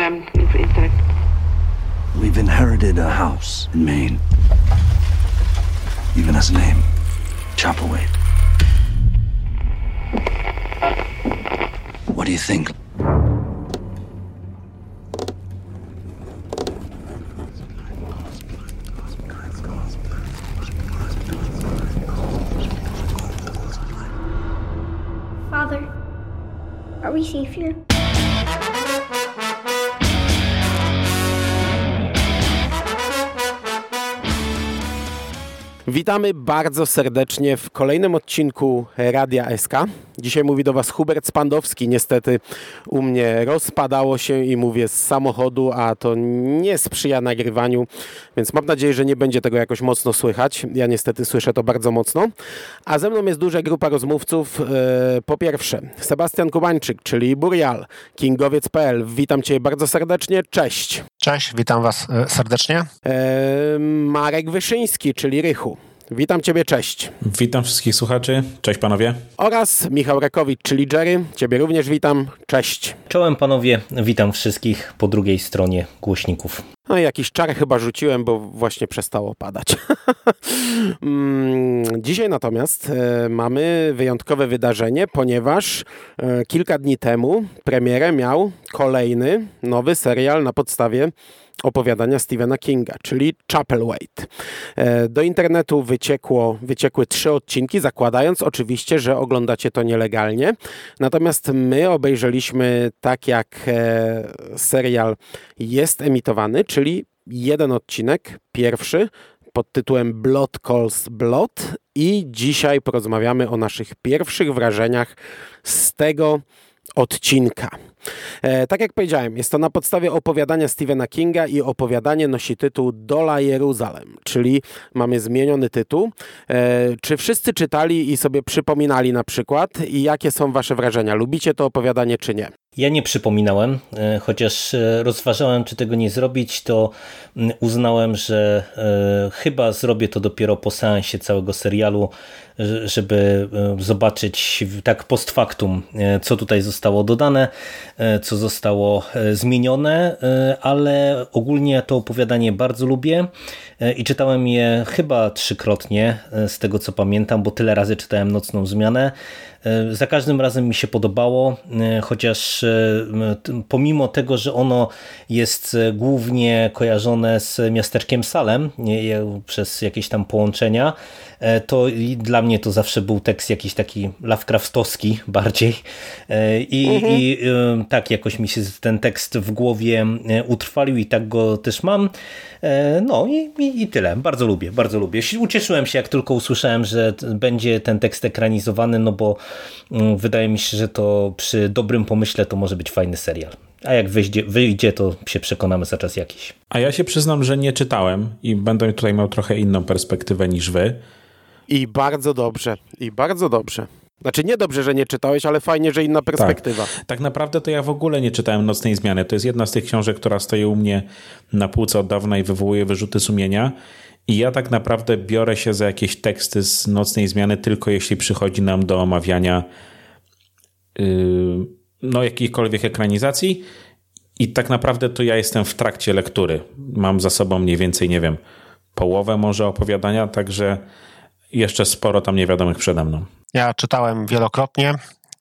um, in, in. We've inherited a house in Maine. Even has a name. Chapelwaite. What do you think? Father, are we safe here? Witamy bardzo serdecznie w kolejnym odcinku Radia SK. Dzisiaj mówi do Was Hubert Spandowski. Niestety u mnie rozpadało się i mówię z samochodu, a to nie sprzyja nagrywaniu, więc mam nadzieję, że nie będzie tego jakoś mocno słychać. Ja niestety słyszę to bardzo mocno. A ze mną jest duża grupa rozmówców. E, po pierwsze, Sebastian Kubańczyk, czyli Burial, kingowiec.pl. Witam Cię bardzo serdecznie. Cześć. Cześć, witam Was e, serdecznie. E, Marek Wyszyński, czyli Rychu. Witam Ciebie, cześć. Witam wszystkich słuchaczy, cześć panowie. Oraz Michał Rakowicz, czyli Jerry. Ciebie również witam, cześć. Czołem panowie, witam wszystkich po drugiej stronie głośników. No i jakiś czar chyba rzuciłem, bo właśnie przestało padać. Mm, dzisiaj natomiast e, mamy wyjątkowe wydarzenie, ponieważ e, kilka dni temu premierę miał kolejny nowy serial na podstawie opowiadania Stephena Kinga, czyli Chapelwaite. Do internetu wyciekło, wyciekły trzy odcinki, zakładając oczywiście, że oglądacie to nielegalnie. Natomiast my obejrzeliśmy tak, jak e, serial jest emitowany, czyli jeden odcinek, pierwszy, pod tytułem Blood Calls Blood i dzisiaj porozmawiamy o naszych pierwszych wrażeniach z tego odcinka. E, tak jak powiedziałem, jest to na podstawie opowiadania Stephena Kinga i opowiadanie nosi tytuł Dola Jeruzalem, czyli mamy zmieniony tytuł. E, czy wszyscy czytali i sobie przypominali na przykład i jakie są wasze wrażenia? Lubicie to opowiadanie czy nie? Ja nie przypominałem, e, chociaż e, rozważałem, czy tego nie zrobić, to uznałem, że e, chyba zrobię to dopiero po seansie całego serialu, żeby zobaczyć tak post factum, co tutaj zostało dodane, co zostało zmienione, ale ogólnie to opowiadanie bardzo lubię i czytałem je chyba trzykrotnie, z tego co pamiętam, bo tyle razy czytałem Nocną Zmianę. E, za każdym razem mi się podobało, e, chociaż e, pomimo tego, że ono jest głównie kojarzone z miasteczkiem Salem przez jakieś tam połączenia, to dla mnie to zawsze był tekst jakiś taki Lovecraftowski bardziej I, mhm. i tak jakoś mi się ten tekst w głowie utrwalił i tak go też mam. No i, i, i tyle. Bardzo lubię, bardzo lubię. Ucieszyłem się jak tylko usłyszałem, że będzie ten tekst ekranizowany, no bo Mm, wydaje mi się, że to przy dobrym pomyśle to może być fajny serial. A jak wyjdzie, wyjdzie, to się przekonamy za czas jakiś. A ja się przyznam, że nie czytałem i będę tutaj miał trochę inną perspektywę niż wy. I bardzo dobrze, i bardzo dobrze. Znaczy nie dobrze, że nie czytałeś, ale fajnie, że inna perspektywa. Tak. tak naprawdę to ja w ogóle nie czytałem Nocnej Zmiany. To jest jedna z tych książek, która stoi u mnie na półce od dawna i wywołuje wyrzuty sumienia. I ja tak naprawdę biorę się za jakieś teksty z nocnej zmiany, tylko jeśli przychodzi nam do omawiania yy, no, jakichkolwiek ekranizacji. I tak naprawdę to ja jestem w trakcie lektury. Mam za sobą mniej więcej, nie wiem, połowę może opowiadania, także jeszcze sporo tam niewiadomych przede mną. Ja czytałem wielokrotnie,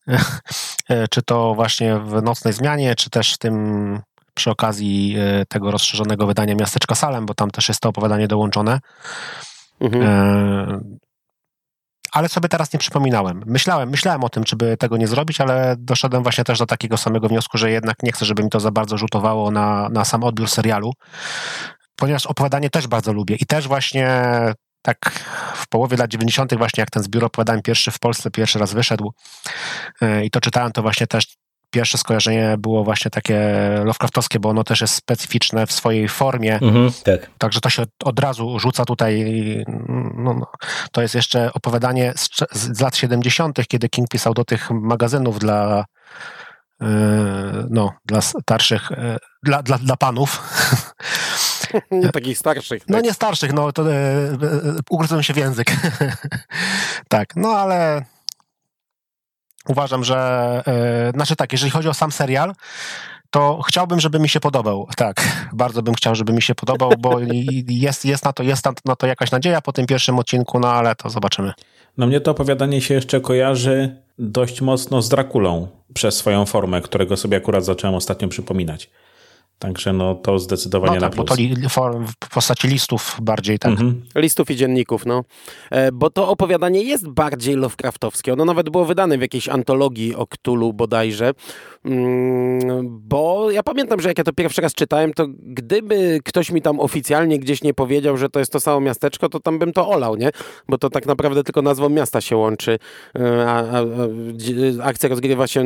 czy to właśnie w Nocnej Zmianie, czy też w tym przy okazji e, tego rozszerzonego wydania Miasteczka Salem, bo tam też jest to opowiadanie dołączone. Mhm. E, ale sobie teraz nie przypominałem. Myślałem, myślałem o tym, czy by tego nie zrobić, ale doszedłem właśnie też do takiego samego wniosku, że jednak nie chcę, żeby mi to za bardzo rzutowało na, na sam odbiór serialu, ponieważ opowiadanie też bardzo lubię i też właśnie tak w połowie lat 90. właśnie jak ten zbiór opowiadań pierwszy w Polsce pierwszy raz wyszedł e, i to czytałem, to właśnie też pierwsze skojarzenie było właśnie takie Lovecraftowskie, bo ono też jest specyficzne w swojej formie. Mhm, tak. Także to się od razu rzuca tutaj. No, no. To jest jeszcze opowiadanie z, z, lat 70., kiedy King pisał do tych magazynów dla yy, no, dla starszych, yy, dla, dla, dla panów. Nie takich starszych. No tak? nie starszych, no to yy, się w język. tak, no ale uważam, że, yy, znaczy tak, jeżeli chodzi o sam serial, to chciałbym, żeby mi się podobał. Tak, bardzo bym chciał, żeby mi się podobał, bo jest, jest, na, to, jest na to jakaś nadzieja po tym pierwszym odcinku, no ale to zobaczymy. No mnie to opowiadanie się jeszcze kojarzy dość mocno z Drakulą przez swoją formę, którego sobie akurat zacząłem ostatnio przypominać. Także no to zdecydowanie no tak, na plus. Bo to li, w postaci listów bardziej, tak? Mhm. Listów i dzienników, no. E, bo to opowiadanie jest bardziej Lovecraftowskie. Ono nawet było wydane w jakiejś antologii o Cthulhu bodajże. Mm, bo ja pamiętam, że jak ja to pierwszy raz czytałem, to gdyby ktoś mi tam oficjalnie gdzieś nie powiedział, że to jest to samo miasteczko, to tam bym to olał, nie? Bo to tak naprawdę tylko nazwą miasta się łączy. E, a, a, a akcja rozgrywa się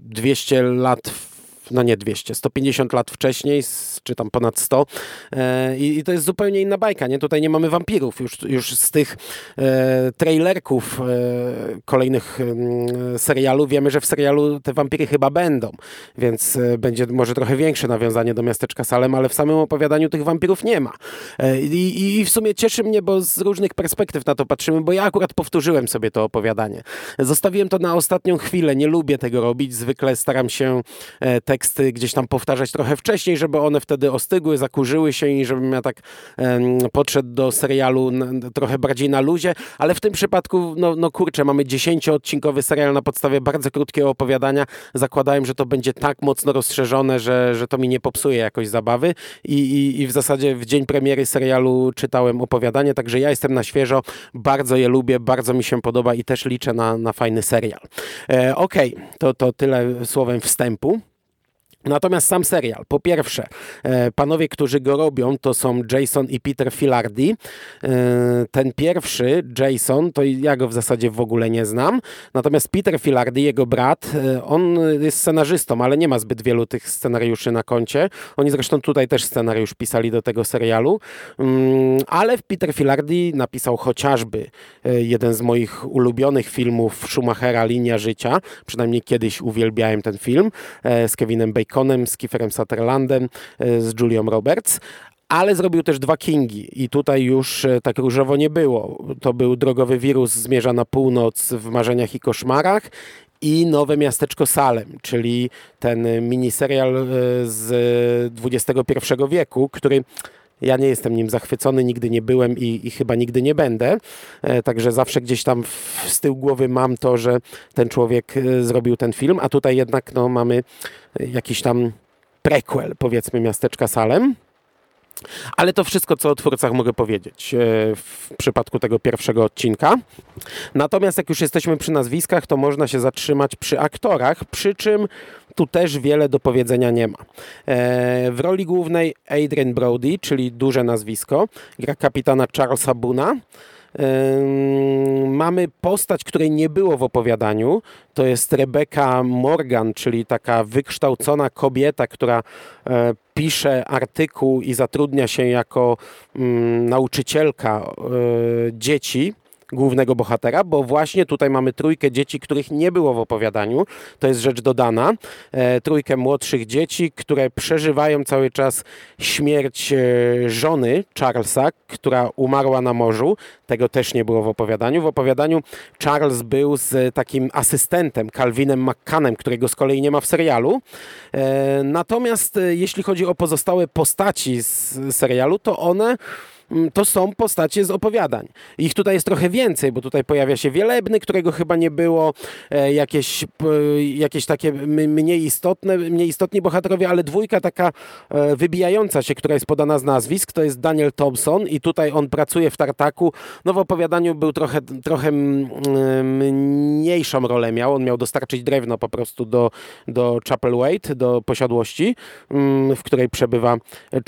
200 lat w no nie 200, 150 lat wcześniej, czy tam ponad 100 e, i, i to jest zupełnie inna bajka, nie? Tutaj nie mamy wampirów, już, już z tych e, trailerków e, kolejnych e, serialu wiemy, że w serialu te wampiry chyba będą, więc będzie może trochę większe nawiązanie do miasteczka Salem, ale w samym opowiadaniu tych wampirów nie ma. I, I w sumie cieszy mnie, bo z różnych perspektyw na to patrzymy, bo ja akurat powtórzyłem sobie to opowiadanie. Zostawiłem to na ostatnią chwilę, nie lubię tego robić, zwykle staram się te teksty gdzieś tam powtarzać trochę wcześniej, żeby one wtedy ostygły, zakurzyły się i żebym ja tak podszedł do serialu trochę bardziej na luzie, ale w tym przypadku, no, no kurczę, mamy dziesięcioodcinkowy serial na podstawie bardzo krótkiego opowiadania. Zakładałem, że to będzie tak mocno rozszerzone, że, że to mi nie popsuje jakoś zabawy i, i, i w zasadzie w dzień premiery serialu czytałem opowiadanie, także ja jestem na świeżo, bardzo je lubię, bardzo mi się podoba i też liczę na, na fajny serial. E, Okej, okay, to, to tyle słowem wstępu. Natomiast sam serial, po pierwsze, e, panowie, którzy go robią, to są Jason i Peter Filardi. E, ten pierwszy, Jason, to ja go w zasadzie w ogóle nie znam. Natomiast Peter Filardi, jego brat, e, on jest scenarzystą, ale nie ma zbyt wielu tych scenariuszy na koncie. Oni zresztą tutaj też scenariusz pisali do tego serialu. Mm, ale Peter Filardi napisał chociażby jeden z moich ulubionych filmów Schumachera, Linia Życia. Przynajmniej kiedyś uwielbiałem ten film z Kevinem Baconem Baconem, z Kieferem Sutherlandem, e, z Julią Roberts, ale zrobił też dwa Kingi i tutaj już e, tak różowo nie było. To był drogowy wirus zmierza na północ w marzeniach i koszmarach i nowe miasteczko Salem, czyli ten miniserial e, z XXI wieku, który ja nie jestem nim zachwycony, nigdy nie byłem i, i chyba nigdy nie będę. E, także zawsze gdzieś tam z tyłu głowy mam to, że ten człowiek e, zrobił ten film, a tutaj jednak no, mamy jakiś tam prequel, powiedzmy, miasteczka Salem. Ale to wszystko, co o twórcach mogę powiedzieć e, w przypadku tego pierwszego odcinka. Natomiast jak już jesteśmy przy nazwiskach, to można się zatrzymać przy aktorach, przy czym tu też wiele do powiedzenia nie ma. E, w roli głównej Adrian Brody, czyli duże nazwisko, gra kapitana Charlesa Buna. Mamy postać, której nie było w opowiadaniu. To jest Rebecca Morgan, czyli taka wykształcona kobieta, która e, pisze artykuł i zatrudnia się jako mm, nauczycielka e, dzieci głównego bohatera, bo właśnie tutaj mamy trójkę dzieci, których nie było w opowiadaniu. To jest rzecz dodana. E, trójkę młodszych dzieci, które przeżywają cały czas śmierć e, żony Charlesa, która umarła na morzu. Tego też nie było w opowiadaniu. W opowiadaniu Charles był z takim asystentem, Calvinem McCannem, którego z kolei nie ma w serialu. E, natomiast jeśli chodzi o pozostałe postaci z serialu, to one to są postacie z opowiadań. Ich tutaj jest trochę więcej, bo tutaj pojawia się Wielebny, którego chyba nie było, e, jakieś, jakieś takie mniej istotne, mniej istotni bohaterowie, ale dwójka taka e, wybijająca się, która jest podana z nazwisk, to jest Daniel Thompson i tutaj on pracuje w Tartaku. No w opowiadaniu był trochę, trochę mniejszą rolę miał, on miał dostarczyć drewno po prostu do, do Chapelwaite, do posiadłości, mm, w której przebywa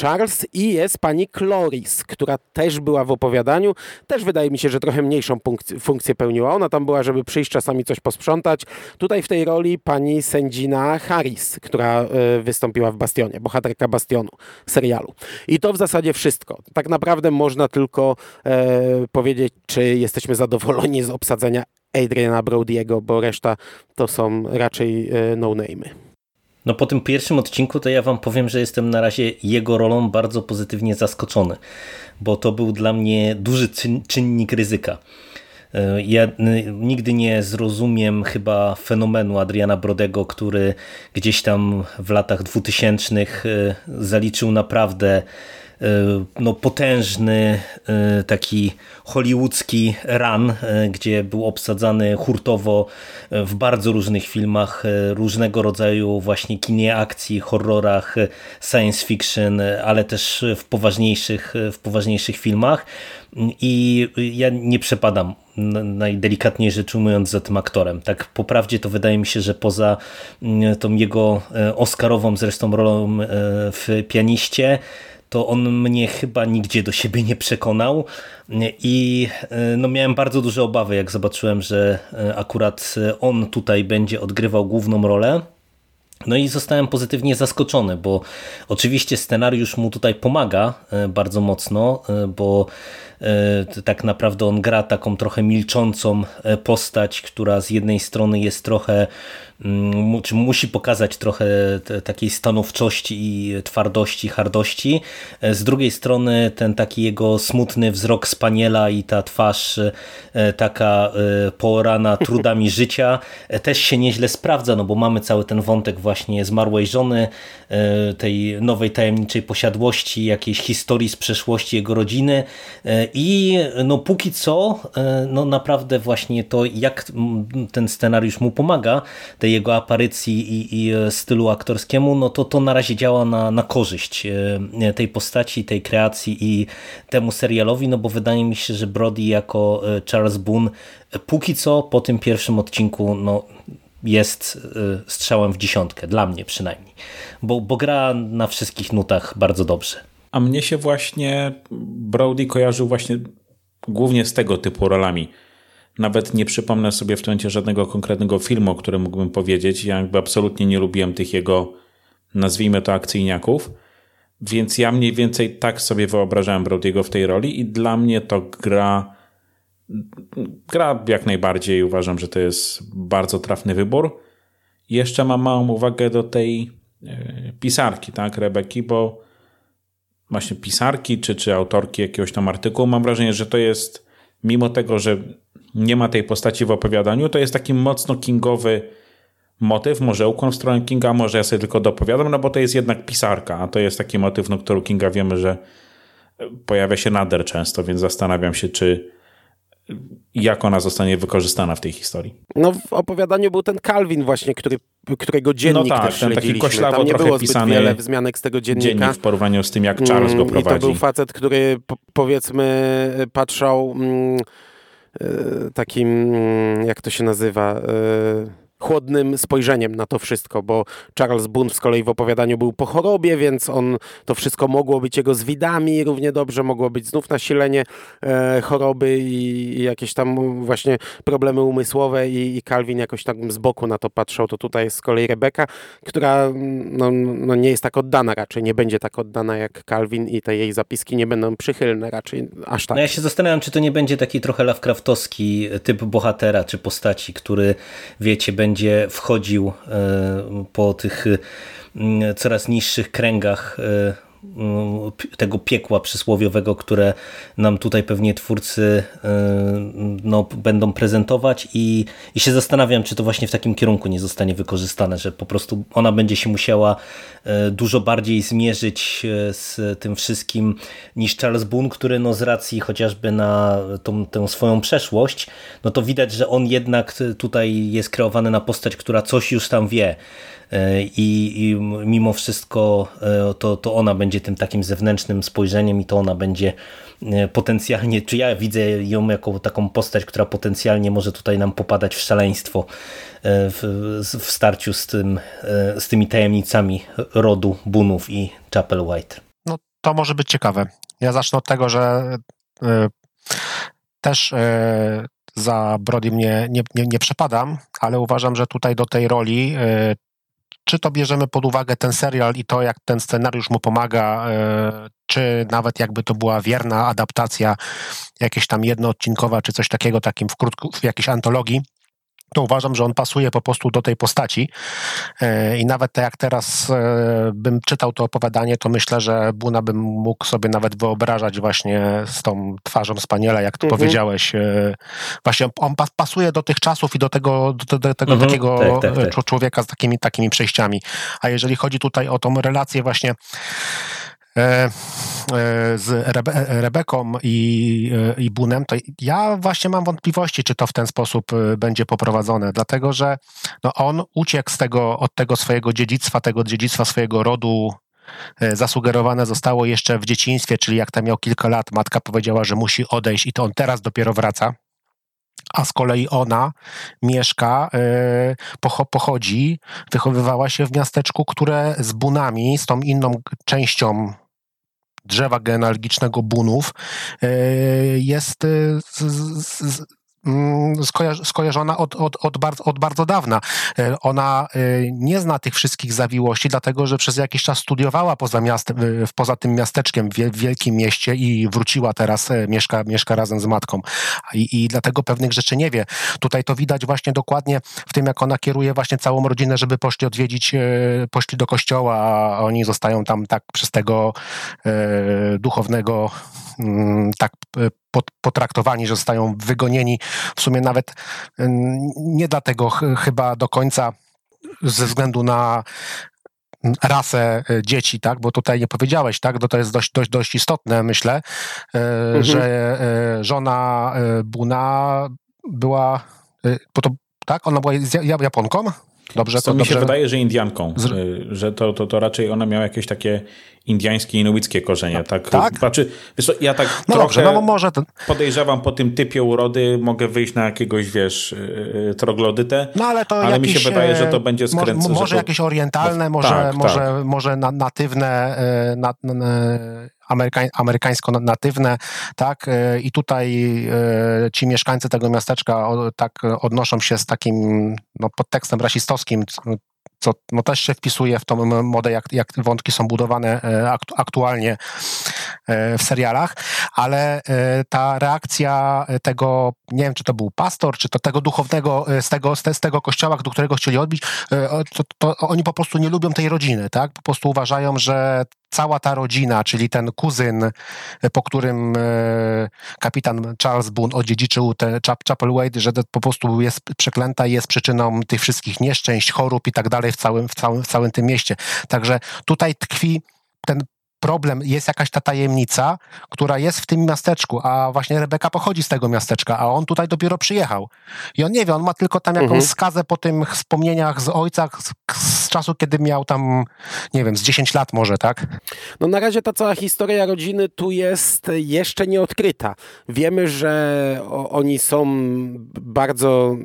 Charles i jest pani Cloris, która która też była w opowiadaniu, też wydaje mi się, że trochę mniejszą funkcję pełniła. Ona tam była, żeby przyjść czasami coś posprzątać. Tutaj w tej roli pani sędzina Harris, która y, wystąpiła w Bastionie, bohaterka Bastionu, serialu. I to w zasadzie wszystko. Tak naprawdę można tylko e, powiedzieć, czy jesteśmy zadowoleni z obsadzenia Adriana Brody'ego, bo reszta to są raczej e, no-name'y. No po tym pierwszym odcinku to ja wam powiem, że jestem na razie jego rolą bardzo pozytywnie zaskoczony, bo to był dla mnie duży czynnik ryzyka. Ja nigdy nie zrozumiem chyba fenomenu Adriana Brodego, który gdzieś tam w latach dwutysięcznych zaliczył naprawdę no, potężny taki hollywoodzki run, gdzie był obsadzany hurtowo w bardzo różnych filmach, różnego rodzaju właśnie kinie akcji, horrorach, science fiction, ale też w poważniejszych, w poważniejszych filmach i ja nie przepadam najdelikatniej rzecz ujmując za tym aktorem. Tak po prawdzie to wydaje mi się, że poza tą jego oscarową zresztą rolą w pianiście to on mnie chyba nigdzie do siebie nie przekonał i e, no miałem bardzo duże obawy, jak zobaczyłem, że e, akurat on tutaj będzie odgrywał główną rolę. No i zostałem pozytywnie zaskoczony, bo oczywiście scenariusz mu tutaj pomaga e, bardzo mocno, bo tak naprawdę on gra taką trochę milczącą postać, która z jednej strony jest trochę Mm, czy musi pokazać trochę takiej stanowczości i twardości, hardości. E, z drugiej strony ten taki jego smutny wzrok spaniela i ta twarz e, taka e, porana trudami życia też się nieźle sprawdza, no bo mamy cały ten wątek właśnie zmarłej żony, tej nowej tajemniczej posiadłości, jakiejś historii z przeszłości jego rodziny i no póki co no naprawdę właśnie to jak ten scenariusz mu pomaga, tej jego aparycji i, i, e, stylu aktorskiemu, no to to na razie działa na, na korzyść e, tej postaci, tej kreacji i temu serialowi, no bo wydaje mi się, że Brody jako e, Charles Boone póki co po tym pierwszym odcinku no, jest strzałem w dziesiątkę, dla mnie przynajmniej, bo, bo gra na wszystkich nutach bardzo dobrze. A mnie się właśnie Brody kojarzył właśnie głównie z tego typu rolami. Nawet nie przypomnę sobie w tym momencie żadnego konkretnego filmu, o którym mógłbym powiedzieć. Ja jakby absolutnie nie lubiłem tych jego, nazwijmy to, akcyjniaków. Więc ja mniej więcej tak sobie wyobrażałem Brody'ego w tej roli i dla mnie to gra gra jak najbardziej. Uważam, że to jest bardzo trafny wybór. Jeszcze mam małą uwagę do tej e, pisarki, tak, Rebeki, bo właśnie pisarki czy, czy autorki jakiegoś tam artykułu, mam wrażenie, że to jest mimo tego, że nie ma tej postaci w opowiadaniu, to jest taki mocno kingowy motyw, może ukłon w stronę Kinga, może ja sobie tylko dopowiadam, no bo to jest jednak pisarka, a to jest taki motyw, no, który Kinga wiemy, że pojawia się nader często, więc zastanawiam się, czy jak ona zostanie wykorzystana w tej historii. No w opowiadaniu był ten Calvin właśnie, który, którego dziennik no tak, też ten taki koślawo Tam nie było zbyt pisany wiele wzmianek z tego dziennika. Dziennik w porównaniu z tym, jak Charles go prowadzi. Mm, I to był facet, który powiedzmy patrzał... Mm, E, takim, jak to się nazywa, e, chłodnym spojrzeniem na to wszystko, bo Charles Boone z kolei w opowiadaniu był po chorobie, więc on to wszystko mogło być jego zwidami równie dobrze, mogło być znów nasilenie e, choroby i, i, jakieś tam właśnie problemy umysłowe i, i Calvin jakoś tak z boku na to patrzał. To tutaj jest z kolei Rebeka, która no, no nie jest tak oddana raczej, nie będzie tak oddana jak Calvin i te jej zapiski nie będą przychylne raczej aż tak. No ja się zastanawiam, czy to nie będzie taki trochę Lovecraftowski typ bohatera czy postaci, który wiecie, będzie będzie wchodził e, po tych e, coraz niższych kręgach e, tego piekła przysłowiowego, które nam tutaj pewnie twórcy no, będą prezentować i, i się zastanawiam, czy to właśnie w takim kierunku nie zostanie wykorzystane, że po prostu ona będzie się musiała dużo bardziej zmierzyć z tym wszystkim niż Charles Boone, który no, z racji chociażby na tą, tę swoją przeszłość, no to widać, że on jednak tutaj jest kreowany na postać, która coś już tam wie, i, i mimo wszystko e, to, to ona będzie tym takim zewnętrznym spojrzeniem i to ona będzie e, potencjalnie, czy ja widzę ją jako taką postać, która potencjalnie może tutaj nam popadać w szaleństwo w, w starciu z, tym, z tymi tajemnicami rodu Bunów i Chapel White. No to może być ciekawe. Ja zacznę od tego, że y, też y, za Brody mnie nie, nie, nie przepadam, ale uważam, że tutaj do tej roli y, czy to bierzemy pod uwagę ten serial i to, jak ten scenariusz mu pomaga, e, czy nawet jakby to była wierna adaptacja, jakieś tam jednoodcinkowa, czy coś takiego, takim w, krótku, w jakiejś antologii, no uważam, że on pasuje po prostu do tej postaci e, i nawet tak jak teraz e, bym czytał to opowiadanie, to myślę, że Buna bym mógł sobie nawet wyobrażać właśnie z tą twarzą Spaniela, jak tu mhm. powiedziałeś. E, właśnie on pasuje do tych czasów i do tego, do, do tego mhm. takiego tak, tak, tak. człowieka z takimi, takimi przejściami. A jeżeli chodzi tutaj o tą relację właśnie z Rebe Rebeką i, i Bunem, to ja właśnie mam wątpliwości, czy to w ten sposób e, będzie poprowadzone, dlatego że no on uciekł z tego, od tego swojego dziedzictwa, tego dziedzictwa swojego rodu, zasugerowane zostało jeszcze w dzieciństwie, czyli jak tam miał kilka lat, matka powiedziała, że musi odejść i to on teraz dopiero wraca. A z kolei ona mieszka, pochodzi, wychowywała się w miasteczku, które z bunami, z tą inną częścią drzewa genealogicznego bunów e, jest Mm, skojarzona od, od, od, bardzo, od bardzo dawna. E, ona e, nie zna tych wszystkich zawiłości, dlatego że przez jakiś czas studiowała poza, miast, poza tym miasteczkiem w wielkim mieście i wróciła teraz, e, mieszka, mieszka razem z matką. I, I dlatego pewnych rzeczy nie wie. Tutaj to widać właśnie dokładnie w tym, jak ona kieruje właśnie całą rodzinę, żeby poszli odwiedzić, poszli do kościoła, a oni zostają tam tak przez tego duchownego mm, tak potraktowani, że zostają wygonieni. W sumie nawet nie dlatego chyba do końca ze względu na rasę e, dzieci, tak? Bo tutaj nie powiedziałeś, tak? Bo to jest dość, dość, dość istotne, myślę, e, mhm. że e, żona Buna była, bo to, tak? Ona była Japonką? Dobrze, to mi dobrze... się wydaje, że Indianką, że to, to, to raczej ona miała jakieś takie indiańskie, inuickie korzenie. Tak? tak? Znaczy, wiesz, ja tak no dobrze, no może to... podejrzewam po tym typie urody, mogę wyjść na jakiegoś, wiesz, yy, troglodytę, no, ale, to ale jakieś, mi się wydaje, że to będzie skręcone. Może, to... jakieś orientalne, może, tak, może, tak. może natywne, yy, na, amerykań, amerykańsko-natywne, tak, yy, i tutaj ci mieszkańcy tego miasteczka tak odnoszą się z takim no, podtekstem rasistowskim, co no, też się wpisuje w tą modę, jak, jak wątki są budowane e, aktualnie e, w serialach, ale e, ta reakcja tego, nie wiem, czy to był pastor, czy to tego duchownego z tego, z tego kościoła, do którego chcieli odbić, to, to oni po prostu nie lubią tej rodziny, tak? Po prostu uważają, że cała ta rodzina, czyli ten kuzyn, po którym kapitan Charles Boone odziedziczył tę Chapel Wade, że po prostu jest przeklęta i jest przyczyną tych wszystkich nieszczęść, chorób i tak dalej w całym, w całym, w całym tym mieście. Także tutaj tkwi ten problem, jest jakaś ta tajemnica, która jest w tym miasteczku, a właśnie Rebeka pochodzi z tego miasteczka, a on tutaj dopiero przyjechał. I on nie wie, on ma tylko tam jakąś mhm. skazę po tym wspomnieniach z ojca z, czasu, kiedy miał tam, nie wiem, z 10 lat może, tak? No na razie ta cała historia rodziny tu jest jeszcze nieodkryta. Wiemy, że oni są bardzo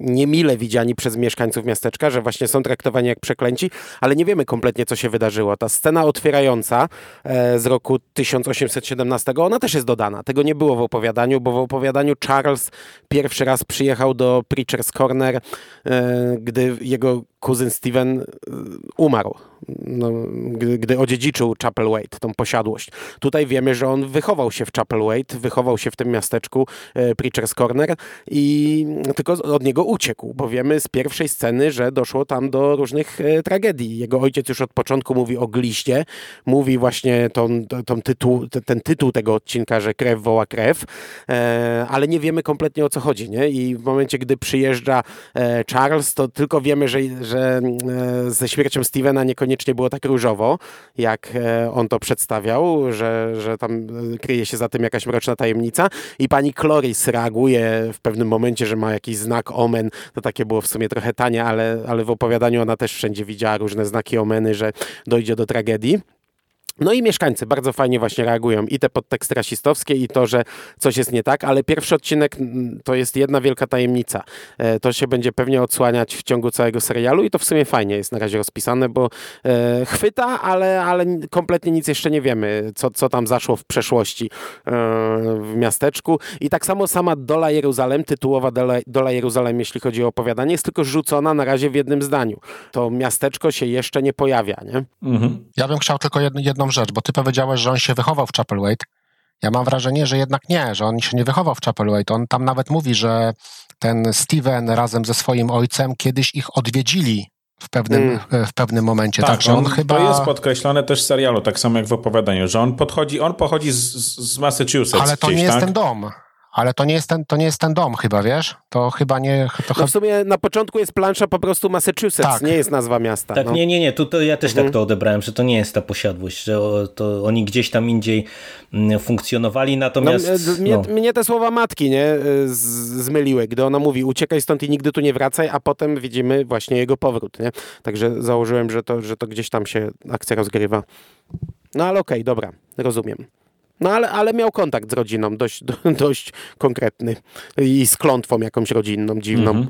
niemile widziani przez mieszkańców miasteczka, że właśnie są traktowani jak przeklęci, ale nie wiemy kompletnie, co się wydarzyło. Ta scena otwierająca E, z roku 1817, ona też jest dodana. Tego nie było w opowiadaniu, bo w opowiadaniu Charles pierwszy raz przyjechał do Preacher's Corner, e, gdy jego kuzyn Steven e, umarł, no, gdy, gdy odziedziczył Chapelwaite, tą posiadłość. Tutaj wiemy, że on wychował się w Chapelwaite, wychował się w tym miasteczku e, Preacher's Corner i tylko od niego uciekł, bo wiemy z pierwszej sceny, że doszło tam do różnych e, tragedii. Jego ojciec już od początku mówi o gliście, mówi właśnie tą, tą tytuł, ten tytuł tego odcinka, że krew woła krew, e, ale nie wiemy kompletnie o co chodzi, nie? I w momencie, gdy przyjeżdża e, Charles, to tylko wiemy, że że e, ze śmiercią Stevena niekoniecznie było tak różowo, jak e, on to przedstawiał, że, że tam kryje się za tym jakaś mroczna tajemnica i pani Cloris reaguje w pewnym momencie, że ma jakiś znak omen, to takie było w sumie trochę tanie, ale, ale w opowiadaniu ona też wszędzie widziała różne znaki omeny, że dojdzie do tragedii. No i mieszkańcy bardzo fajnie właśnie reagują i te podteksty rasistowskie i to, że coś jest nie tak, ale pierwszy odcinek mm, to jest jedna wielka tajemnica. E, to się będzie pewnie odsłaniać w ciągu całego serialu i to w sumie fajnie jest na razie rozpisane, bo e, chwyta, ale, ale kompletnie nic jeszcze nie wiemy, co, co tam zaszło w przeszłości e, w miasteczku. I tak samo sama Dola Jeruzalem, tytułowa Dola, Dola Jeruzalem, jeśli chodzi o opowiadanie, jest tylko rzucona na razie w jednym zdaniu. To miasteczko się jeszcze nie pojawia, nie? Mhm. Ja bym chciał tylko jedną rzecz, bo ty powiedziałeś, że on się wychował w Chapelwaite. Ja mam wrażenie, że jednak nie, że on się nie wychował w Chapelwaite. On tam nawet mówi, że ten Steven razem ze swoim ojcem kiedyś ich odwiedzili w pewnym, mm. w pewnym momencie. Tak, Także on, on, chyba... To jest podkreślone też w serialu, tak samo jak w opowiadaniu, że on podchodzi, on pochodzi z, z Massachusetts. Ale to gdzieś, nie tak? jest ten dom. Ale to nie, jest ten, to nie jest ten dom chyba, wiesz? To chyba nie... To no w sumie na początku jest plansza po prostu Massachusetts, tak. nie jest nazwa miasta. Tak, no. nie, nie, nie, tu to ja też mhm. tak to odebrałem, że to nie jest ta posiadłość, że to oni gdzieś tam indziej mm, funkcjonowali, natomiast... No, mnie, no. mnie, te słowa matki nie zmyliły, gdy ona mówi uciekaj stąd i nigdy tu nie wracaj, a potem widzimy właśnie jego powrót, nie? Także założyłem, że to, że to gdzieś tam się akcja rozgrywa. No ale okej, okay, dobra, rozumiem. No ale, ale miał kontakt z rodziną, dość, do, dość konkretny i z klątwą jakąś rodzinną, dziwną. -hmm.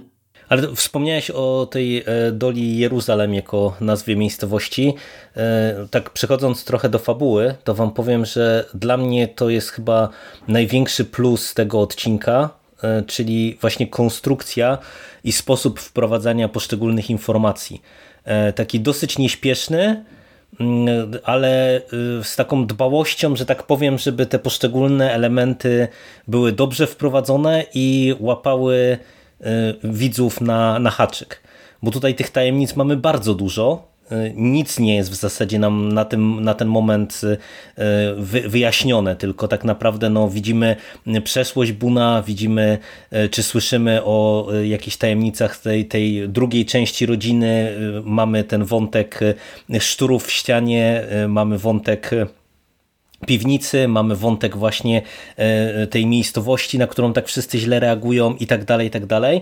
Ale wspomniałeś o tej e, Doli Jeruzalem jako nazwie miejscowości. E, tak przechodząc trochę do fabuły, to wam powiem, że dla mnie to jest chyba największy plus tego odcinka, e, czyli właśnie konstrukcja i sposób wprowadzania poszczególnych informacji. Taki dosyć nieśpieszny, ale y, z taką dbałością, że tak powiem, żeby te poszczególne elementy były dobrze wprowadzone i łapały y, widzów na, na haczyk. Bo tutaj tych tajemnic mamy bardzo dużo, nic nie jest w zasadzie nam na, tym, na ten moment y, wyjaśnione, tylko tak naprawdę no, widzimy przeszłość Buna, widzimy czy słyszymy o jakichś tajemnicach tej, tej drugiej części rodziny, mamy ten wątek szturów w ścianie, mamy wątek piwnicy, mamy wątek właśnie e, tej miejscowości, na którą tak wszyscy źle reagują i tak dalej, i tak dalej.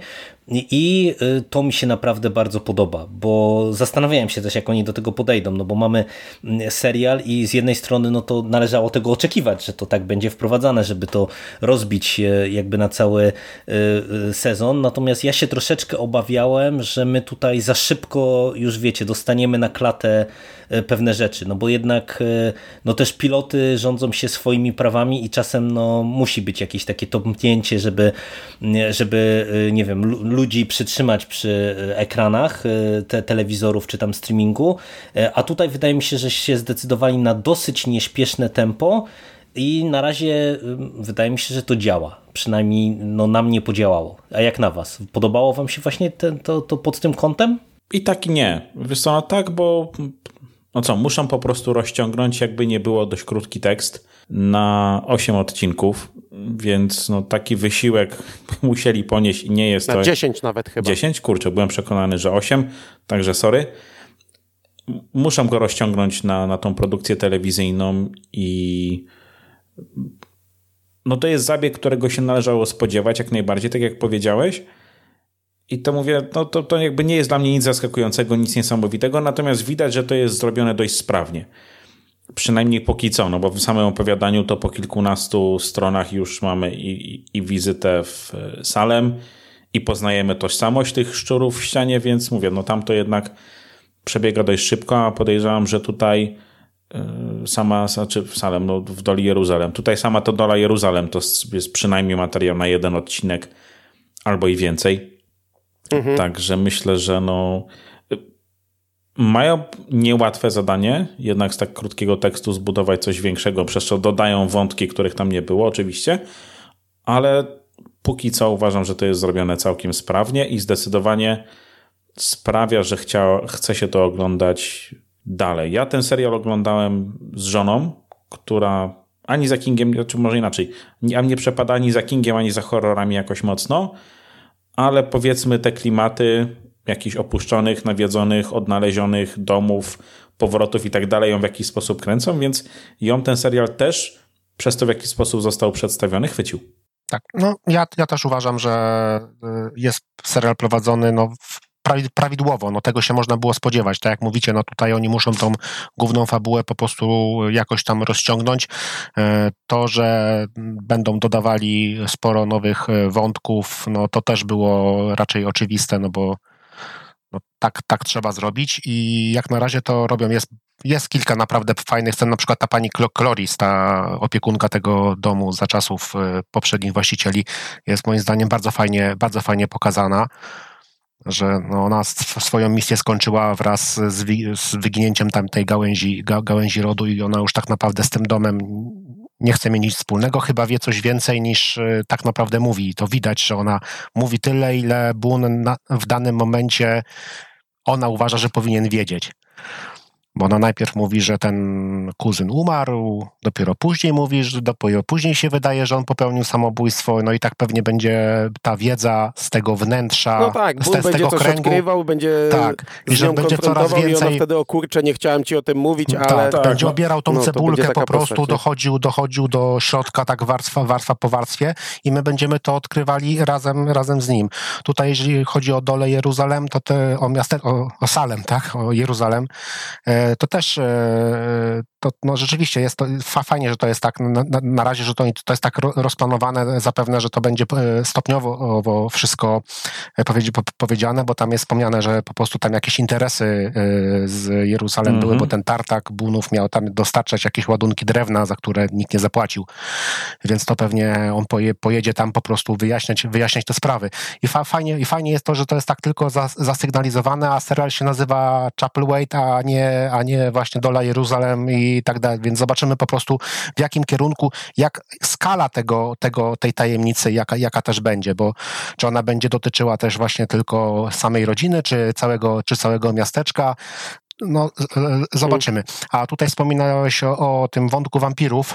I e, to mi się naprawdę bardzo podoba, bo zastanawiałem się też, jak oni do tego podejdą, no bo mamy mm, serial i z jednej strony no to należało tego oczekiwać, że to tak będzie wprowadzane, żeby to rozbić jakby na cały e, sezon, natomiast ja się troszeczkę obawiałem, że my tutaj za szybko już wiecie, dostaniemy na klatę pewne rzeczy, no bo jednak no też piloty rządzą się swoimi prawami i czasem no, musi być jakieś takie topnięcie, żeby, żeby nie wiem, ludzi przytrzymać przy ekranach te telewizorów czy tam streamingu, a tutaj wydaje mi się, że się zdecydowali na dosyć nieśpieszne tempo i na razie wydaje mi się, że to działa. Przynajmniej no, na mnie podziałało. A jak na was? Podobało wam się właśnie ten, to, to pod tym kątem? I tak i nie. Wiesz co, no tak, bo no co, muszą po prostu rozciągnąć, jakby nie było dość krótki tekst na 8 odcinków, więc no taki wysiłek musieli ponieść i nie jest na to... 10 nawet chyba. 10? Kurczę, byłem przekonany, że 8, także sorry. Muszą go rozciągnąć na, na tą produkcję telewizyjną i no to jest zabieg, którego się należało spodziewać jak najbardziej, tak jak powiedziałeś, i to mówię, no to, to jakby nie jest dla mnie nic zaskakującego, nic niesamowitego, natomiast widać, że to jest zrobione dość sprawnie. Przynajmniej póki co, no bo w samym opowiadaniu to po kilkunastu stronach już mamy i, i, i wizytę w e, Salem i poznajemy tożsamość tych szczurów w ścianie, więc mówię, no tam to jednak przebiega dość szybko, a podejrzewam, że tutaj e, sama, znaczy w Salem, no w Doli Jeruzalem, tutaj sama to Dola Jeruzalem to jest przynajmniej materiał na jeden odcinek albo i więcej. Mhm. Także myślę, że no, mają niełatwe zadanie, jednak z tak krótkiego tekstu zbudować coś większego, przez co dodają wątki, których tam nie było, oczywiście, ale póki co uważam, że to jest zrobione całkiem sprawnie i zdecydowanie sprawia, że chcia, chce się to oglądać dalej. Ja ten serial oglądałem z żoną, która ani za Kingiem, czy znaczy może inaczej, nie przepada ani za Kingiem, ani za horrorami jakoś mocno, ale powiedzmy te klimaty jakichś opuszczonych, nawiedzonych, odnalezionych domów, powrotów i tak dalej ją w jakiś sposób kręcą, więc ją ten serial też przez to, w jaki sposób został przedstawiony, chwycił. Tak, no ja, ja też uważam, że y, jest serial prowadzony no, prawidłowo, no tego się można było spodziewać. Tak jak mówicie, no tutaj oni muszą tą główną fabułę po prostu jakoś tam rozciągnąć. E, to, że będą dodawali sporo nowych e, wątków, no to też było raczej oczywiste, no bo tak, tak trzeba zrobić i jak na razie to robią. Jest, jest kilka naprawdę fajnych scen, na przykład ta pani Cloris, ta opiekunka tego domu za czasów e, poprzednich właścicieli, jest moim zdaniem bardzo fajnie, bardzo fajnie pokazana że no ona swoją misję skończyła wraz z, z wyginięciem tamtej gałęzi, ga, gałęzi rodu i ona już tak naprawdę z tym domem nie chce mieć nic wspólnego, chyba wie coś więcej niż tak naprawdę mówi. To widać, że ona mówi tyle, ile Boone w danym momencie ona uważa, że powinien wiedzieć. Bo ona najpierw mówi, że ten kuzyn umarł, dopiero później mówi, że dopiero później się wydaje, że on popełnił samobójstwo, no i tak pewnie będzie ta wiedza z tego wnętrza, no tak, z, z będzie tego kręgu. odkrywał, będzie tak, i że będzie coraz więcej... i wtedy, o kurczę, nie chciałem ci o tym mówić, tak, ale... Tak, będzie obierał tą no, cebulkę po prostu, postać, dochodził, dochodził do środka tak warstwa, warstwa po warstwie i my będziemy to odkrywali razem, razem z nim. Tutaj, jeżeli chodzi o dole Jeruzalem, to te, o, miaste, o, o Salem, tak, o Jeruzalem, e, to też e, to no rzeczywiście jest to fajnie, że to jest tak na, na, razie, że to, to jest tak rozplanowane, zapewne, że to będzie e, stopniowo wszystko powiedziane, bo tam jest wspomniane, że po prostu tam jakieś interesy z Jeruzalem mm -hmm. były, bo ten tartak Bunów miał tam dostarczać jakieś ładunki drewna, za które nikt nie zapłacił, więc to pewnie on poje, pojedzie tam po prostu wyjaśniać, wyjaśniać te sprawy. I fa, fajnie, I fajnie jest to, że to jest tak tylko zasygnalizowane, a serial się nazywa Chapel Wait, a nie, a nie właśnie Dola Jeruzalem i tak dalej. Więc zobaczymy po prostu w jakim kierunku, jak skala tego, tego, tej tajemnicy, jaka, jaka też będzie, bo czy ona będzie dotyczyła też właśnie tylko samej rodziny, czy całego, czy całego miasteczka. No, zobaczymy. A tutaj wspominałeś o, o tym wątku wampirów.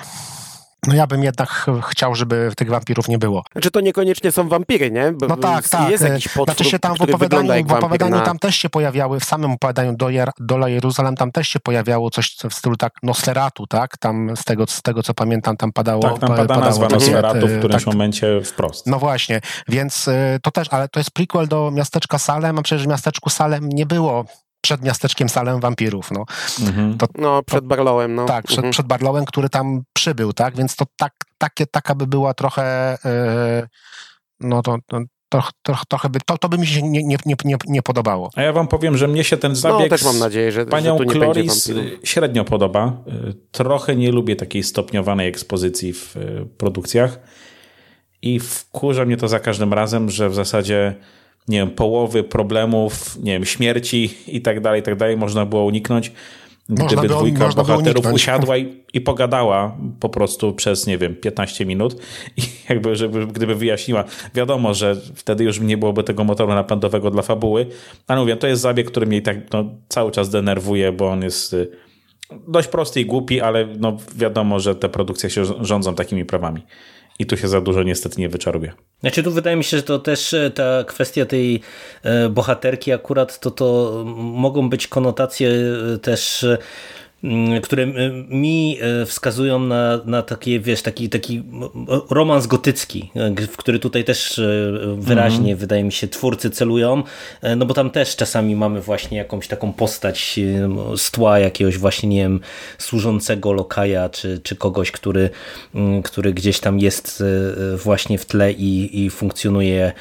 No ja bym jednak chciał, żeby tych wampirów nie było. Znaczy to niekoniecznie są wampiry, nie? Bo no tak, tak. Jest jakiś potwór, znaczy się tam w opowiadaniu, w opowiadaniu na... tam też się pojawiały, w samym opowiadaniu do Jer Dola Jeruzalem tam też się pojawiało coś w stylu tak Nosferatu, tak? Tam z tego, z tego co pamiętam tam padało... Tak, tam pada padało nazwa Nosferatu w którymś tak, momencie wprost. No właśnie, więc y, to też, ale to jest prequel do miasteczka Salem, a przecież w miasteczku Salem nie było przed miasteczkiem Salem Wampirów. No, mhm. to, no przed Barlowem. No. Tak, przed, mhm. przed Barlowem, który tam przybył, tak? Więc to tak, takie, taka by była trochę yy, no to, to to, to, trochę by, to, to by mi się nie, nie, nie, nie podobało. A ja wam powiem, że mnie się ten zabieg no, też mam nadzieję, że, panią że Kloris średnio podoba. Y, trochę nie lubię takiej stopniowanej ekspozycji w y, produkcjach i wkurza mnie to za każdym razem, że w zasadzie nie wiem, połowy problemów, nie wiem, śmierci i tak dalej, i tak dalej można było uniknąć, gdyby by, dwójka bohaterów usiadła i, i, pogadała po prostu przez, nie wiem, 15 minut. I jakby, żeby, gdyby wyjaśniła, wiadomo, że wtedy już nie byłoby tego motoru napędowego dla fabuły, ale mówię, to jest zabieg, który mnie tak no, cały czas denerwuje, bo on jest y, dość prosty i głupi, ale no, wiadomo, że te produkcje się rządzą takimi prawami i tu się za dużo niestety nie wyczaruje. Znaczy tu wydaje mi się, że to też e, ta kwestia tej e, bohaterki akurat to, to mogą być konotacje e, też które mi e, wskazują na, na takie, wiesz, taki, taki romans gotycki, e, w który tutaj też wyraźnie, mm. wydaje mi się, twórcy celują, no bo tam też czasami mamy właśnie jakąś taką postać z tła jakiegoś właśnie, nie wiem, służącego lokaja, czy, czy kogoś, który, który gdzieś tam jest właśnie w tle i, i funkcjonuje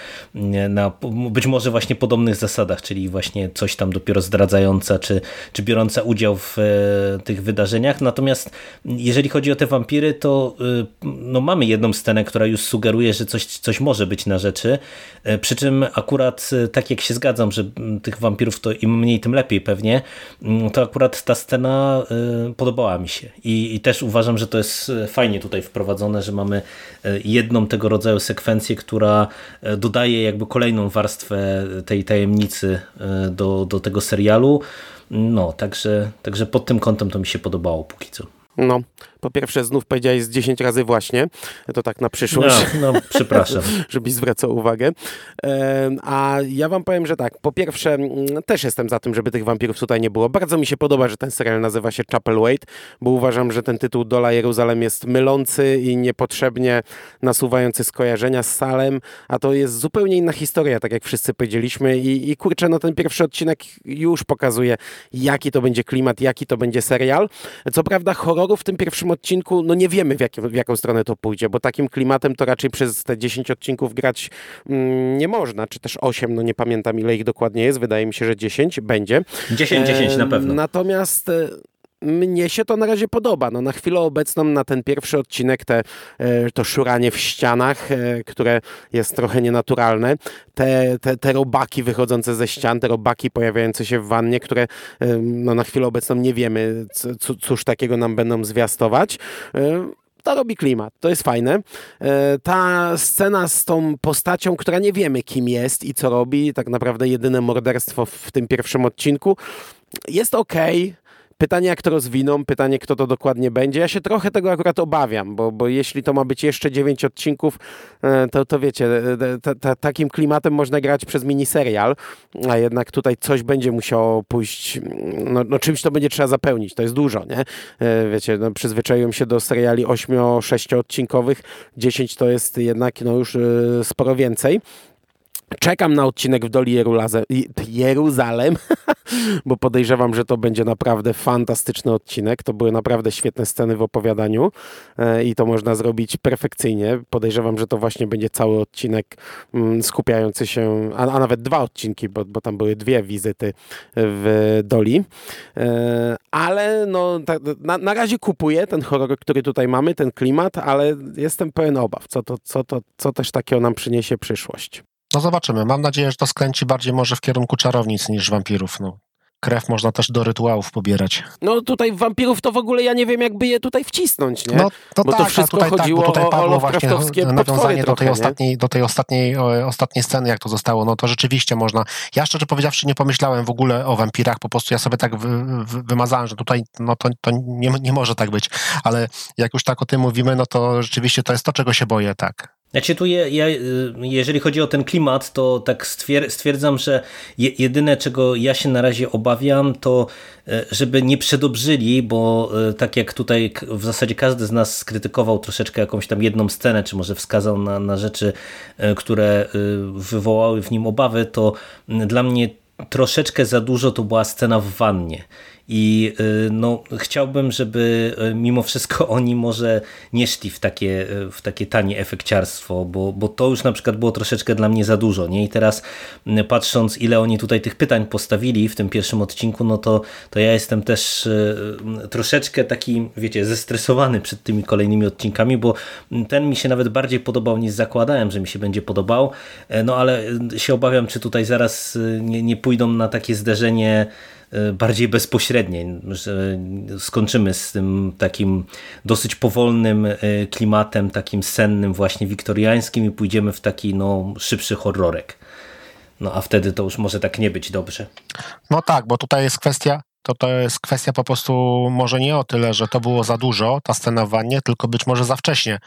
na być może właśnie podobnych zasadach, czyli właśnie coś tam dopiero zdradzająca, czy, czy biorąca udział w tych wydarzeniach. Natomiast jeżeli chodzi o te wampiry, to y, no, mamy jedną scenę, która już sugeruje, że coś, coś może być na rzeczy. E, przy czym akurat y, tak jak się zgadzam, że mm, tych wampirów to im mniej, tym lepiej pewnie, mm, to akurat ta scena y, podobała mi się. I, i też uważam, że to jest fajnie tutaj wprowadzone, że mamy jedną tego rodzaju sekwencję, która dodaje jakby kolejną warstwę tej tajemnicy do, do tego serialu. No, także, także pod tym kątem to mi się podobało póki co. No, po pierwsze znów powiedziałeś z 10 razy właśnie, to tak na przyszłość. No, no przepraszam. żebyś zwracał uwagę. A ja wam powiem, że tak, po pierwsze też jestem za tym, żeby tych wampirów tutaj nie było. Bardzo mi się podoba, że ten serial nazywa się Chapel Wait, bo uważam, że ten tytuł Dola Jeruzalem jest mylący i niepotrzebnie nasuwający skojarzenia z Salem, a to jest zupełnie inna historia, tak jak wszyscy powiedzieliśmy i, i kurczę, no ten pierwszy odcinek już pokazuje, jaki to będzie klimat, jaki to będzie serial. Co prawda horroru w tym pierwszym odcinku, no nie wiemy w, jakim, w jaką stronę to pójdzie, bo takim klimatem to raczej przez te 10 odcinków grać mm, nie można, czy też 8, no nie pamiętam ile ich dokładnie jest, wydaje mi się, że 10 będzie. 10, 10 na pewno. Natomiast e, mnie się to na razie podoba. No, na chwilę obecną, na ten pierwszy odcinek, te, e, to szuranie w ścianach, e, które jest trochę nienaturalne, te, te, te robaki wychodzące ze ścian, te robaki pojawiające się w wannie, które no, na chwilę obecną nie wiemy, cóż takiego nam będą zwiastować to robi klimat, to jest fajne. E, ta scena z tą postacią, która nie wiemy kim jest i co robi, tak naprawdę jedyne morderstwo w tym pierwszym odcinku, jest ok. Pytanie, jak to rozwiną, pytanie, kto to dokładnie będzie. Ja się trochę tego akurat obawiam, bo, bo jeśli to ma być jeszcze dziewięć odcinków, e, to, to wiecie, e, takim klimatem można grać przez miniserial, a jednak tutaj coś będzie musiało pójść, no, no czymś to będzie trzeba zapełnić, to jest dużo, nie? E, wiecie, no, przyzwyczaiłem się do seriali 8-6 odcinkowych, 10 to jest jednak no, już sporo więcej. Czekam na odcinek w Doli Jeruzalem, bo podejrzewam, że to będzie naprawdę fantastyczny odcinek. To były naprawdę świetne sceny w opowiadaniu e, i to można zrobić perfekcyjnie. Podejrzewam, że to właśnie będzie cały odcinek mm, skupiający się, a, a nawet dwa odcinki, bo, bo, tam były dwie wizyty w Doli. E, ale no, na, na razie kupuję ten horror, który tutaj mamy, ten klimat, ale jestem pełen obaw, co, to, co, to, co też takiego nam przyniesie przyszłość. No zobaczymy. Mam nadzieję, że to skręci bardziej może w kierunku czarownic niż wampirów. No. Krew można też do rytuałów pobierać. No tutaj wampirów to w ogóle ja nie wiem, jakby je tutaj wcisnąć, nie? No to bo tak, to wszystko tutaj, chodziło tak, bo tutaj padło właśnie nawiązanie do tej, ostatniej, do tej ostatniej, ostatniej sceny, jak to zostało. No to rzeczywiście można. Ja szczerze powiedziawszy nie pomyślałem w ogóle o wampirach, po prostu ja sobie tak wy, wy, wymazałem, że tutaj no to, to nie, nie może tak być. Ale jak już tak o tym mówimy, no to rzeczywiście to jest to, czego się boję, tak. Znaczy tu je, ja, jeżeli chodzi o ten klimat, to tak stwierdzam, że jedyne czego ja się na razie obawiam, to e, żeby nie przedobrzyli, bo e, tak jak tutaj w zasadzie każdy z nas skrytykował troszeczkę jakąś tam jedną scenę, czy może wskazał na, na rzeczy, e, które wywołały w nim obawy, to dla mnie troszeczkę za dużo to była scena w wannie. I y, no, chciałbym, żeby y, mimo wszystko oni może nie szli w takie, y, w takie tanie efekciarstwo, bo, bo to już na przykład było troszeczkę dla mnie za dużo. Nie? I teraz patrząc, ile oni tutaj tych pytań postawili w tym pierwszym odcinku, no to, to ja jestem też troszeczkę taki, wiecie, zestresowany przed tymi kolejnymi odcinkami, bo ten mi się nawet bardziej podobał niż zakładałem, że mi się będzie podobał. E, no ale się obawiam, czy tutaj zaraz nie, nie pójdą na takie zderzenie bardziej bezpośrednie, że skończymy z tym takim dosyć powolnym e, klimatem, takim sennym właśnie wiktoriańskim i pójdziemy w taki no, szybszy horrorek. No a wtedy to już może tak nie być dobrze. No tak, bo tutaj jest kwestia to to jest kwestia po prostu może nie o tyle, że to było za dużo, ta scena w wannie, tylko być może za wcześnie.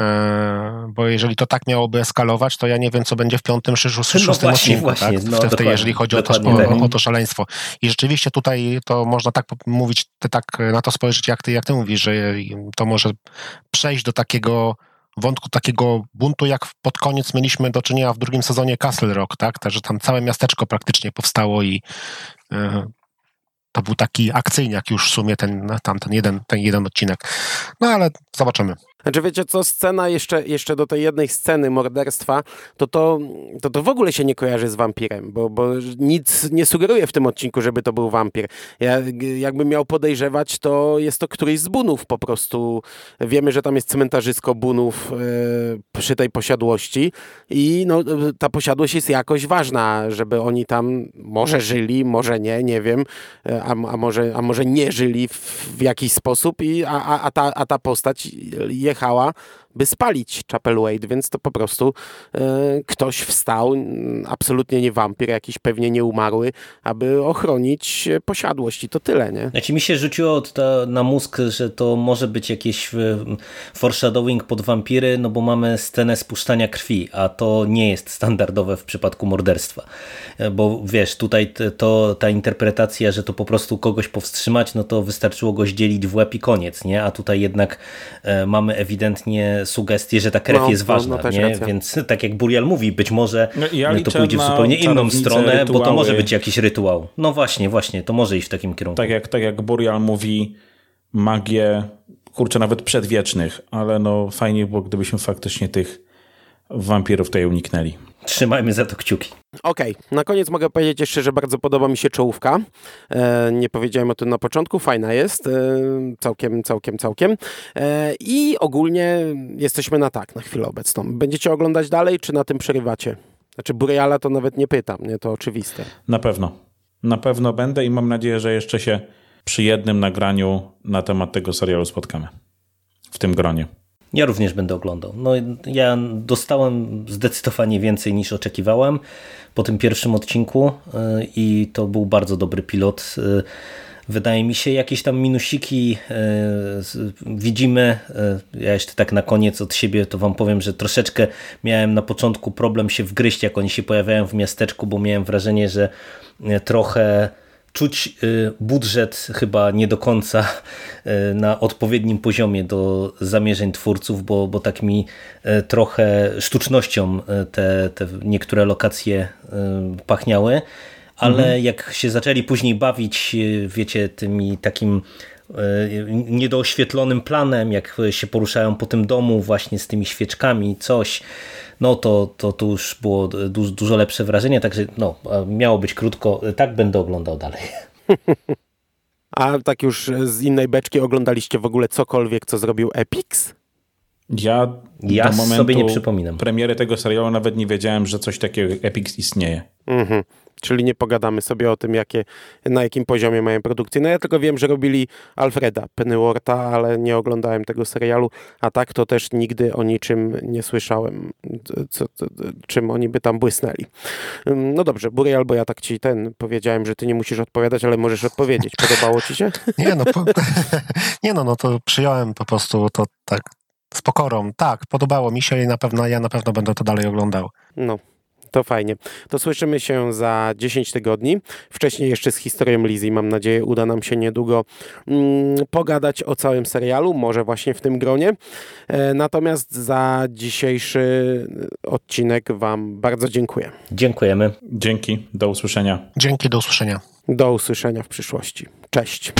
E, bo jeżeli to tak miałoby eskalować, to ja nie wiem, co będzie w piątym, czy szóstym no właśnie, odcinku, właśnie, tak? No, w tej, jeżeli chodzi o to, o, o to, szaleństwo. I rzeczywiście tutaj to można tak mówić, ty tak na to spojrzeć, jak ty, jak ty mówisz, że to może przejść do takiego wątku takiego buntu, jak pod koniec mieliśmy do czynienia w drugim sezonie Castle Rock, tak? Także tam całe miasteczko praktycznie powstało i e, to był taki akcyjniak już w sumie ten, tam, ten, jeden, ten jeden odcinek. No ale zobaczymy. Znaczy wiecie co, scena jeszcze, jeszcze do tej jednej sceny morderstwa, to to, to to w ogóle się nie kojarzy z wampirem, bo, bo nic nie sugeruje w tym odcinku, żeby to był wampir. Ja, jakbym miał podejrzewać, to jest to któryś z bunów po prostu. Wiemy, że tam jest cmentarzysko bunów e, przy tej posiadłości i no, ta posiadłość jest jakoś ważna, żeby oni tam może żyli, może nie, nie wiem, e, a, a, może, a może nie żyli w, w jakiś sposób, i, a, a, ta, a ta postać jest jechała, by spalić Chapel Wade, więc to po prostu e, ktoś wstał, absolutnie nie wampir, jakiś pewnie nie umarły, aby ochronić posiadłość i to tyle, nie? Znaczy mi się rzuciło to na mózg, że to może być jakiś e, foreshadowing pod wampiry, no bo mamy scenę spuszczania krwi, a to nie jest standardowe w przypadku morderstwa, e, bo wiesz, tutaj to ta interpretacja, że to po prostu kogoś powstrzymać, no to wystarczyło go zdzielić w łeb i koniec, nie? A tutaj jednak mamy ewidentnie sugestie, że ta krew no, jest no, ważna, no, nie? więc tak jak Burial mówi, być może no, ja to pójdzie w zupełnie inną stronę, rytuały. bo to może być jakiś rytuał. No właśnie, właśnie, to może iść w takim kierunku. Tak jak, tak jak Burial mówi, magię, kurczę, nawet przedwiecznych, ale no fajnie było, gdybyśmy faktycznie tych wampirów tutaj uniknęli. Trzymajmy za to kciuki. Okej, okay. na koniec mogę powiedzieć jeszcze, że bardzo podoba mi się czołówka. E, nie powiedziałem o tym na początku, fajna jest, e, całkiem, całkiem, całkiem. E, I ogólnie jesteśmy na tak, na chwilę obecną. Będziecie oglądać dalej, czy na tym przerywacie? Znaczy Buriala to nawet nie pytam, nie, to oczywiste. Na pewno. Na pewno będę i mam nadzieję, że jeszcze się przy jednym nagraniu na temat tego serialu spotkamy. w tym gronie. Ja również będę oglądał. No, ja dostałem zdecydowanie więcej niż oczekiwałem po tym pierwszym odcinku y, i to był bardzo dobry pilot. Y, wydaje mi się, jakieś tam minusiki y, widzimy. Ja jeszcze tak na koniec od siebie to wam powiem, że troszeczkę miałem na początku problem się wgryźć, jak oni się pojawiają w miasteczku, bo miałem wrażenie, że trochę czuć y, budżet chyba nie do końca y, na odpowiednim poziomie do zamierzeń twórców, bo, bo tak mi y, trochę sztucznością te, te niektóre lokacje pachniały, ale mhm. jak się zaczęli później bawić, wiecie, tymi takim niedooświetlonym planem, jak się poruszają po tym domu właśnie z tymi świeczkami, coś, no to, to, to już było dużo, dużo lepsze wrażenie, także no, miało być krótko, tak będę oglądał dalej. A tak już z innej beczki oglądaliście w ogóle cokolwiek, co zrobił Epix? Ja, ja do momentu sobie nie przypominam. premiery tego serialu nawet nie wiedziałem, że coś takiego jak Epix istnieje. Mhm. Czyli nie pogadamy sobie o tym, jakie, na jakim poziomie mają produkcję. No ja tylko wiem, że robili Alfreda Pennyworta, ale nie oglądałem tego serialu, a tak to też nigdy o niczym nie słyszałem, co, co, czym oni by tam błysnęli. No dobrze, Bury, albo ja tak ci ten powiedziałem, że ty nie musisz odpowiadać, ale możesz odpowiedzieć. Podobało ci się? Nie no, po, nie no, no to przyjąłem po prostu to tak z pokorą. Tak, podobało mi się i na pewno ja na pewno będę to dalej oglądał. No, to fajnie. To słyszymy się za 10 tygodni. Wcześniej jeszcze z historią Lizzie. Mam nadzieję, uda nam się niedługo mm, pogadać o całym serialu, może właśnie w tym gronie. E, natomiast za dzisiejszy odcinek Wam bardzo dziękuję. Dziękujemy. Dzięki. Do usłyszenia. Dzięki, do usłyszenia. Do usłyszenia w przyszłości. Cześć.